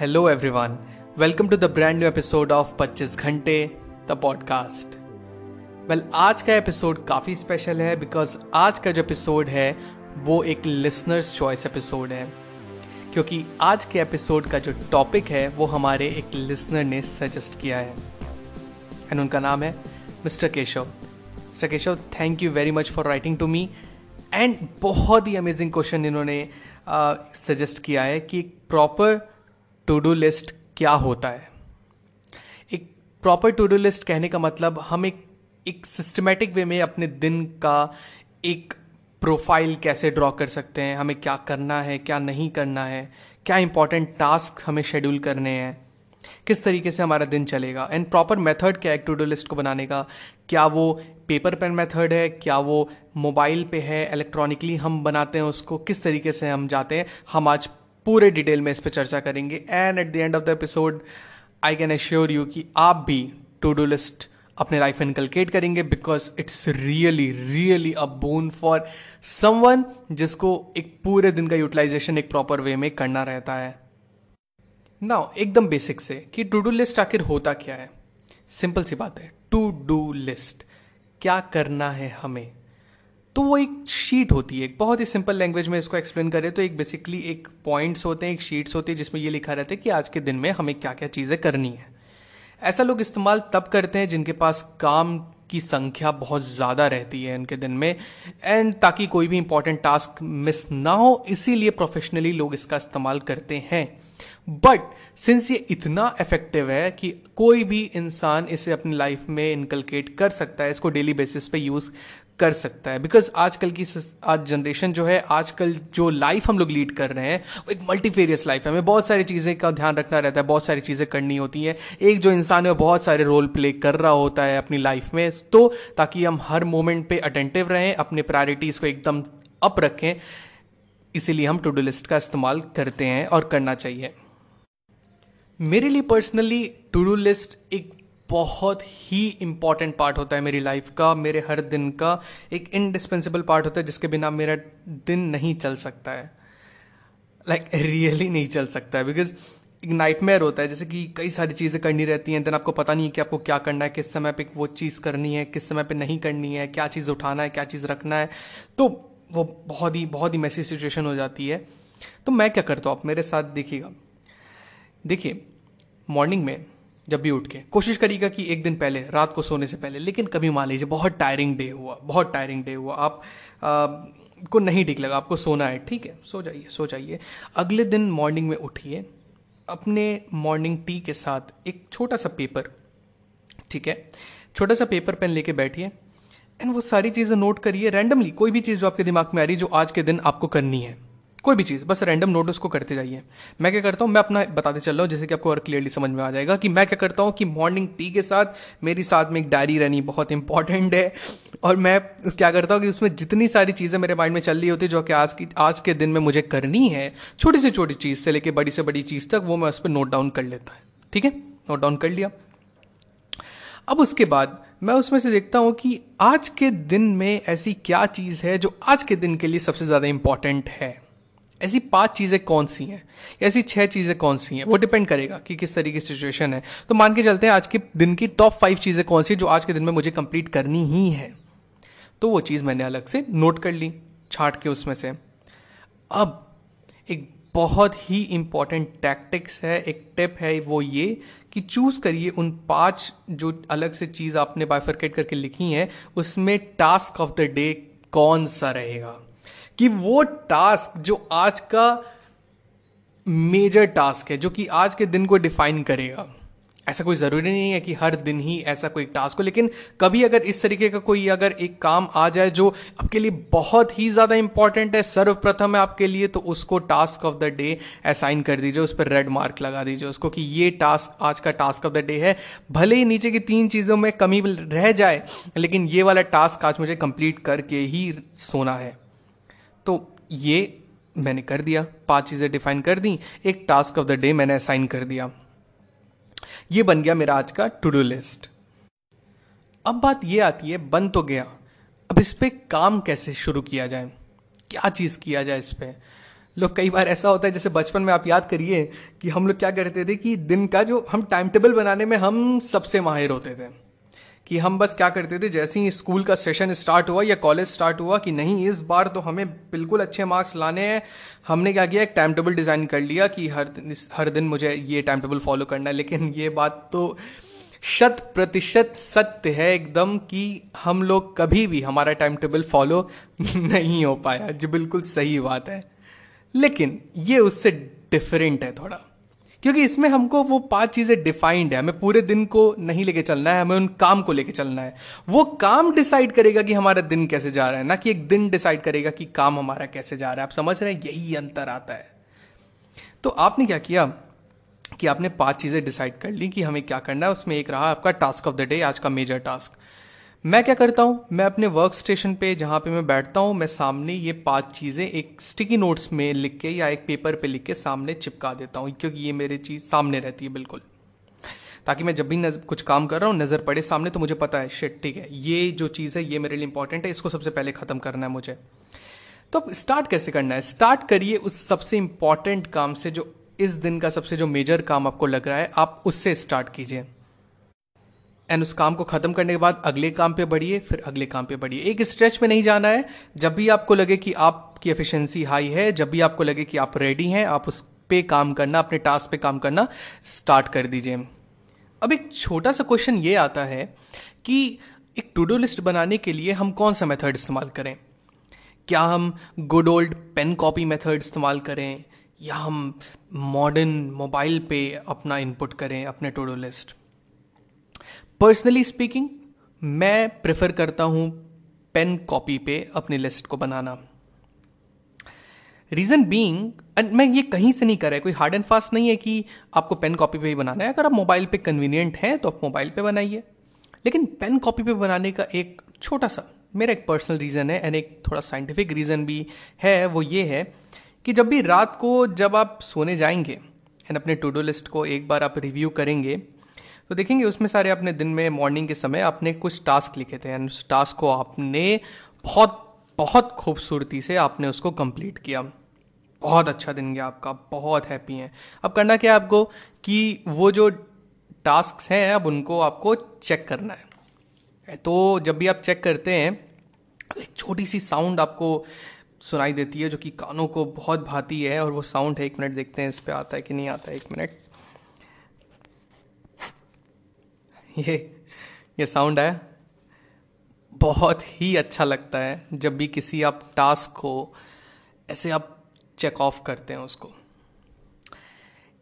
hello everyone welcome to the brand new episode of 25 घंटे the podcast well आज का episode काफ़ी special है बिकॉज़ आज का जो एपिसोड है वो एक लिसनर्स चॉइस एपिसोड है. क्योंकि आज के एपिसोड का जो टॉपिक है वो हमारे एक लिसनर ने सजेस्ट किया है. एंड उनका नाम है mister Keshav. Mister Keshav thank you very much for writing to me and बहुत ही अमेजिंग क्वेश्चन इन्होंने सजेस्ट uh, किया है कि प्रॉपर टू डू लिस्ट क्या होता है? एक प्रॉपर टू डू लिस्ट कहने का मतलब हम एक एक सिस्टमेटिक वे में अपने दिन का एक प्रोफ़ाइल कैसे ड्रॉ कर सकते हैं, हमें क्या करना है, क्या नहीं करना है, क्या इंपॉर्टेंट टास्क हमें शेड्यूल करने हैं, किस तरीके से हमारा दिन चलेगा एंड प्रॉपर मेथड क्या है टू डू लिस्ट को बनाने का? क्या वो पेपर पेन मेथड है, क्या वो मोबाइल पे है इलेक्ट्रॉनिकली हम बनाते हैं उसको, किस तरीके से हम जाते हैं, हम आज पूरे डिटेल में इस पर चर्चा करेंगे। And at the end of the episode I can assure you कि आप भी टू डू लिस्ट अपने लाइफ में इनकलकेट करेंगे because it's really really a boon for someone जिसको एक पूरे दिन का यूटिलाइजेशन एक प्रॉपर वे में करना रहता है। नाउ एकदम बेसिक से कि टू डू लिस्ट आखिर होता क्या है? सिंपल सी बात है टू डू लिस्ट क्या करना है हमें? तो वो एक शीट होती है। एक बहुत ही सिंपल लैंग्वेज में इसको एक्सप्लेन करें तो एक बेसिकली एक पॉइंट्स होते हैं, एक शीट्स होती है, जिसमें ये लिखा रहता है कि आज के दिन में हमें क्या क्या चीज़ें करनी है। ऐसा लोग इस्तेमाल तब करते हैं जिनके पास काम की संख्या बहुत ज़्यादा रहती है उनके दिन में एंड ताकि कोई भी इंपॉर्टेंट टास्क मिस ना हो, इसीलिए प्रोफेशनली लोग इसका इस्तेमाल करते हैं। बट सिंस ये इतना इफ़ेक्टिव है कि कोई भी इंसान इसे अपनी लाइफ में इनकलकेट कर सकता है, इसको डेली बेसिस पे यूज़ कर सकता है। बिकॉज़ आजकल की आज जनरेशन जो है, आजकल जो लाइफ हम लोग लीड कर रहे हैं, वो एक मल्टीफेरियस लाइफ है। हमें बहुत सारी चीज़ें का ध्यान रखना रहता है, बहुत सारी चीज़ें करनी होती हैं। एक जो इंसान है, वो बहुत सारे रोल प्ले कर रहा होता है अपनी लाइफ में। तो ताकि हम हर मोमेंट पे अटेंटिव रहें, अपने प्रायोरिटीज़ को एकदम अप रखें, इसीलिए हम टू डू लिस्ट का इस्तेमाल करते हैं और करना चाहिए। मेरे लिए पर्सनली टू डू लिस्ट एक बहुत ही इंपॉर्टेंट पार्ट होता है मेरी लाइफ का मेरे हर दिन का एक इंडिस्पेंसिबल पार्ट होता है जिसके बिना मेरा दिन नहीं चल सकता है। लाइक like, रियली really नहीं चल सकता है बिकॉज़ एक नाइटमेयर होता है जैसे कि कई सारी चीज़ें करनी रहती हैं देन आपको पता नहीं है कि आपको क्या करना है किस समय पे वो चीज़ करनी है किस समय पे नहीं करनी है क्या चीज़ उठाना है क्या चीज़ रखना है तो वो बहुत ही बहुत ही मैसी सिचुएशन हो जाती है। तो मैं क्या करता हूँ आप मेरे साथ देखिएगा। देखिए मॉर्निंग में जब भी उठ के कोशिश करिएगा कि एक दिन पहले रात को सोने से पहले लेकिन कभी मान लीजिए बहुत टायरिंग डे हुआ बहुत टायरिंग डे हुआ। आप आ, को नहीं ठीक लगा आपको सोना है ठीक है सो जाइए सो जाइए। अगले दिन मॉर्निंग में उठिए अपने मॉर्निंग टी के साथ एक छोटा सा पेपर ठीक है? छोटा सा पेपर पेन लेके बैठिए एंड वो सारी चीज़ें नोट करिए रैंडमली कोई भी चीज़ जो आपके दिमाग में आ रही है जो आज के दिन आपको करनी है। कोई भी चीज़, बस रैंडम नोट उसको करते जाइए। मैं क्या करता हूँ, मैं अपना बताते चल रहा हूँ, जैसे कि आपको और क्लियरली समझ में आ जाएगा कि मैं क्या करता हूँ कि मॉर्निंग टी के साथ मेरी साथ में एक डायरी रहनी बहुत इंपॉर्टेंट है। और मैं क्या करता हूँ कि उसमें जितनी सारी चीज़ें मेरे माइंड में चल रही होती जो कि आज की, आज के दिन में मुझे करनी है, छोटी से छोटी चीज़ से लेकर बड़ी से बड़ी चीज़ तक, वो मैं उस पर नोट डाउन कर लेता है। ठीक है? नोट डाउन कर लिया। अब उसके बाद मैं उसमें से देखता हूँ कि आज के दिन में ऐसी क्या चीज़ है, जो आज के दिन के लिए सबसे ज़्यादा इंपॉर्टेंट है। ऐसी पाँच चीज़ें कौन सी हैं? ऐसी छह चीज़ें कौन सी हैं? वो डिपेंड करेगा कि किस तरीके की सिचुएशन है। तो मान के चलते हैं, आज के दिन की टॉप फाइव चीज़ें कौन सी जो आज के दिन में मुझे कंप्लीट करनी ही है? तो वो चीज़ मैंने अलग से नोट कर ली, छाट के उसमें से। अब एक बहुत ही इंपॉर्टेंट टैक्टिक्स है, एक टिप है वो ये कि चूज़ करिए उन पाँच जो अलग से चीज़ आपने बाइफरकेट करके लिखी हैं, उसमें टास्क ऑफ़ द डे कौन सा रहेगा? कि वो टास्क जो आज का मेजर टास्क है, जो कि आज के दिन को डिफाइन करेगा। ऐसा कोई ज़रूरी नहीं है कि हर दिन ही ऐसा कोई टास्क हो, लेकिन कभी अगर इस तरीके का कोई अगर एक काम आ जाए जो आपके लिए बहुत ही ज़्यादा इंपॉर्टेंट है, सर्वप्रथम है आपके लिए तो उसको task of the day assign कर दीजिए, उस पर रेड मार्क लगा दीजिए उसको कि ये टास्क आज का टास्क ऑफ़ द डे है। भले ही नीचे की तीन चीज़ों में कमी रह जाए, लेकिन ये वाला टास्क आज मुझे कंप्लीट करके ही सोना है। तो ये मैंने कर दिया, पाँच चीज़ें डिफाइन कर दी, एक टास्क ऑफ़ द डे मैंने असाइन कर दिया। ये बन गया मेरा आज का टू डू लिस्ट अब बात ये आती है, बन तो गया, अब इस पर काम कैसे शुरू किया जाए? क्या चीज़ किया जाए इस पर लोग कई बार ऐसा होता है, जैसे बचपन में आप याद करिए कि हम लोग क्या करते थे कि दिन का जो हम टाइम टेबल बनाने में हम सबसे माहिर होते थे। कि हम बस क्या करते थे, जैसे ही स्कूल का सेशन स्टार्ट हुआ या कॉलेज स्टार्ट हुआ कि नहीं, इस बार तो हमें बिल्कुल अच्छे मार्क्स लाने हैं। हमने क्या किया, एक टाइम टेबल डिज़ाइन कर लिया कि हर हर दिन मुझे ये टाइम टेबल फॉलो करना है। लेकिन ये बात तो शत प्रतिशत सत्य है एकदम कि हम लोग कभी भी हमारा टाइम टेबल फॉलो नहीं हो पाया। जो, बिल्कुल सही बात है। लेकिन ये उससे डिफरेंट है थोड़ा। क्योंकि इसमें हमको वो पाँच चीज़ें डिफाइंड है। हमें पूरे दिन को नहीं लेके चलना है, हमें उन काम को लेके चलना है। वो काम डिसाइड करेगा कि हमारा दिन कैसे जा रहा है, ना कि एक दिन डिसाइड करेगा कि काम हमारा कैसे जा रहा है। आप समझ रहे हैं? यही अंतर आता है। तो आपने क्या किया कि आपने पाँच चीज़ें डिसाइड कर ली कि हमें क्या करना है? उसमें एक रहा आपका टास्क ऑफ़ द डे आज का मेजर टास्क मैं क्या करता हूँ? मैं अपने वर्क स्टेशन पे जहाँ पे मैं बैठता हूँ मैं सामने ये पाँच चीज़ें एक स्टिकी नोट्स में लिख के या एक पेपर पे लिख के सामने चिपका देता हूँ क्योंकि ये मेरी चीज़ सामने रहती है बिल्कुल। ताकि मैं जब भी नज, कुछ काम कर रहा हूँ नज़र पड़े सामने तो मुझे पता है शेट ठीक है ये जो चीज़ है ये मेरे लिए इंपॉर्टेंट है इसको सबसे पहले ख़त्म करना है मुझे। तो अब स्टार्ट कैसे करना है? स्टार्ट करिए उस सबसे इंपॉर्टेंट काम से जो इस दिन का सबसे जो मेजर काम आपको लग रहा है आप उससे स्टार्ट कीजिए। एंड उस काम को खत्म करने के बाद अगले काम पे बढ़िए, फिर अगले काम पे बढ़िए। एक स्ट्रेच में नहीं जाना है। जब भी आपको लगे कि आपकी एफिशिएंसी हाई है, जब भी आपको लगे कि आप रेडी हैं, आप उस पे काम करना, अपने टास्क पे काम करना स्टार्ट कर दीजिए। अब एक छोटा सा क्वेश्चन ये आता है कि एक टू डू लिस्ट बनाने के लिए हम कौन सा मेथड इस्तेमाल करें? क्या हम good old pen copy method इस्तेमाल करें? या हम मॉडर्न मोबाइल पे अपना इनपुट करें, अपने to do list personally speaking मैं प्रेफर करता हूँ पेन कॉपी पे अपनी लिस्ट को बनाना। रीजन एंड मैं ये कहीं से नहीं कर रहा है, कोई हार्ड एंड फास्ट नहीं है कि आपको पेन कॉपी पे ही बनाना है। अगर आप मोबाइल पे कन्वीनियंट है तो आप मोबाइल पे बनाइए। लेकिन पेन कॉपी पे बनाने का एक छोटा सा, मेरा एक पर्सनल रीज़न है एंड एक थोड़ा साइंटिफिक रीज़न भी है, वो ये है कि जब भी रात को जब आप सोने जाएँगे एंड अपने टू डू लिस्ट को एक बार आप रिव्यू करेंगे तो देखेंगे उसमें सारे अपने दिन में मॉर्निंग के समय आपने कुछ टास्क लिखे थे एंड उस टास्क को आपने बहुत बहुत खूबसूरती से आपने उसको कंप्लीट किया। बहुत अच्छा दिन गया आपका, बहुत हैप्पी हैं। अब करना क्या है आपको कि वो जो टास्क हैं, अब उनको आपको चेक करना है। तो जब भी आप चेक करते हैं तो एक छोटी सी साउंड आपको सुनाई देती है, जो कि कानों को बहुत भाती है, और वो साउंड है, एक मिनट देखते हैं इस पर आता है कि नहीं आता है, एक मिनट ये ये साउंड है। बहुत ही अच्छा लगता है जब भी किसी आप टास्क को ऐसे आप चेक ऑफ़ करते हैं उसको।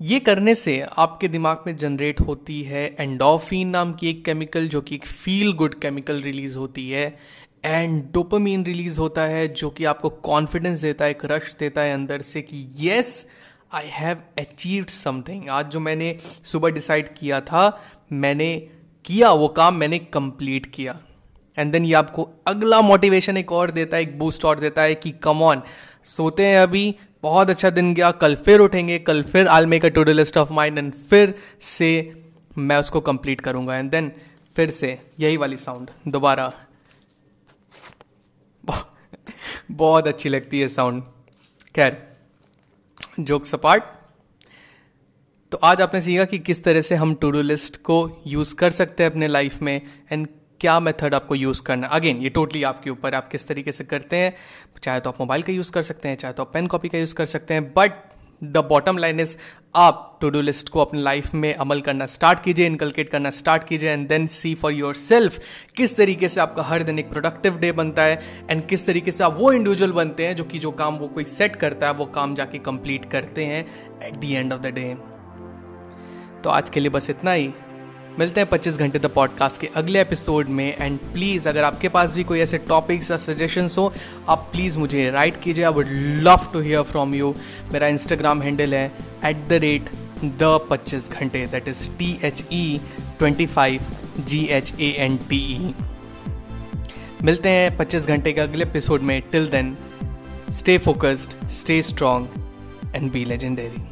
ये करने से आपके दिमाग में जनरेट होती है एंडोफिन नाम की एक केमिकल जो कि एक फील गुड केमिकल रिलीज़ होती है। एंड डोपामीन रिलीज़ होता है जो कि आपको कॉन्फिडेंस देता है, एक रश देता है अंदर से कि yes I have achieved something आज जो मैंने सुबह डिसाइड किया था, मैंने किया वो काम मैंने कंप्लीट किया। एंड देन ये आपको अगला मोटिवेशन एक और देता है, एक बूस्ट और देता है कि कम ऑन सोते हैं अभी, बहुत अच्छा दिन गया, कल फिर उठेंगे, कल फिर I'll make a to do list of mind and फिर से मैं उसको कंप्लीट करूँगा। एंड देन फिर से यही वाली साउंड दोबारा। बहुत अच्छी लगती है साउंड खैर जोक सपाट तो आज आपने सीखा कि किस तरह से हम टू डू लिस्ट को यूज़ कर सकते हैं अपने लाइफ में एंड क्या मेथड आपको यूज़ करना अगेन ये टोटली आपके ऊपर आप किस तरीके से करते हैं, चाहे तो आप मोबाइल का यूज़ कर सकते हैं, चाहे तो आप पेन कॉपी का यूज़ कर सकते हैं but the bottom line is आप टू डू लिस्ट को अपने लाइफ में अमल करना स्टार्ट कीजिए इनकलकेट करना स्टार्ट कीजिए and then see for yourself किस तरीके से आपका हर दिन एक प्रोडक्टिव डे बनता है एंड किस तरीके से आप वो इंडिविजुअल बनते हैं जो कि जो काम वो कोई सेट करता है, वो काम जाके कंप्लीट करते हैं at the end of the day तो आज के लिए बस इतना ही। मिलते हैं 25 घंटे द पॉडकास्ट के अगले एपिसोड में। एंड प्लीज़ अगर आपके पास भी कोई ऐसे टॉपिक्स या सजेशंस हो, आप प्लीज़ मुझे राइट कीजिए। I would love to hear from you मेरा इंस्टाग्राम हैंडल है at the rate the Pachees Ghante. That is T H E twenty five G H A N T E मिलते हैं 25 घंटे के अगले एपिसोड में। Till then stay focused stay strong and be legendary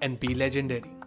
and be legendary.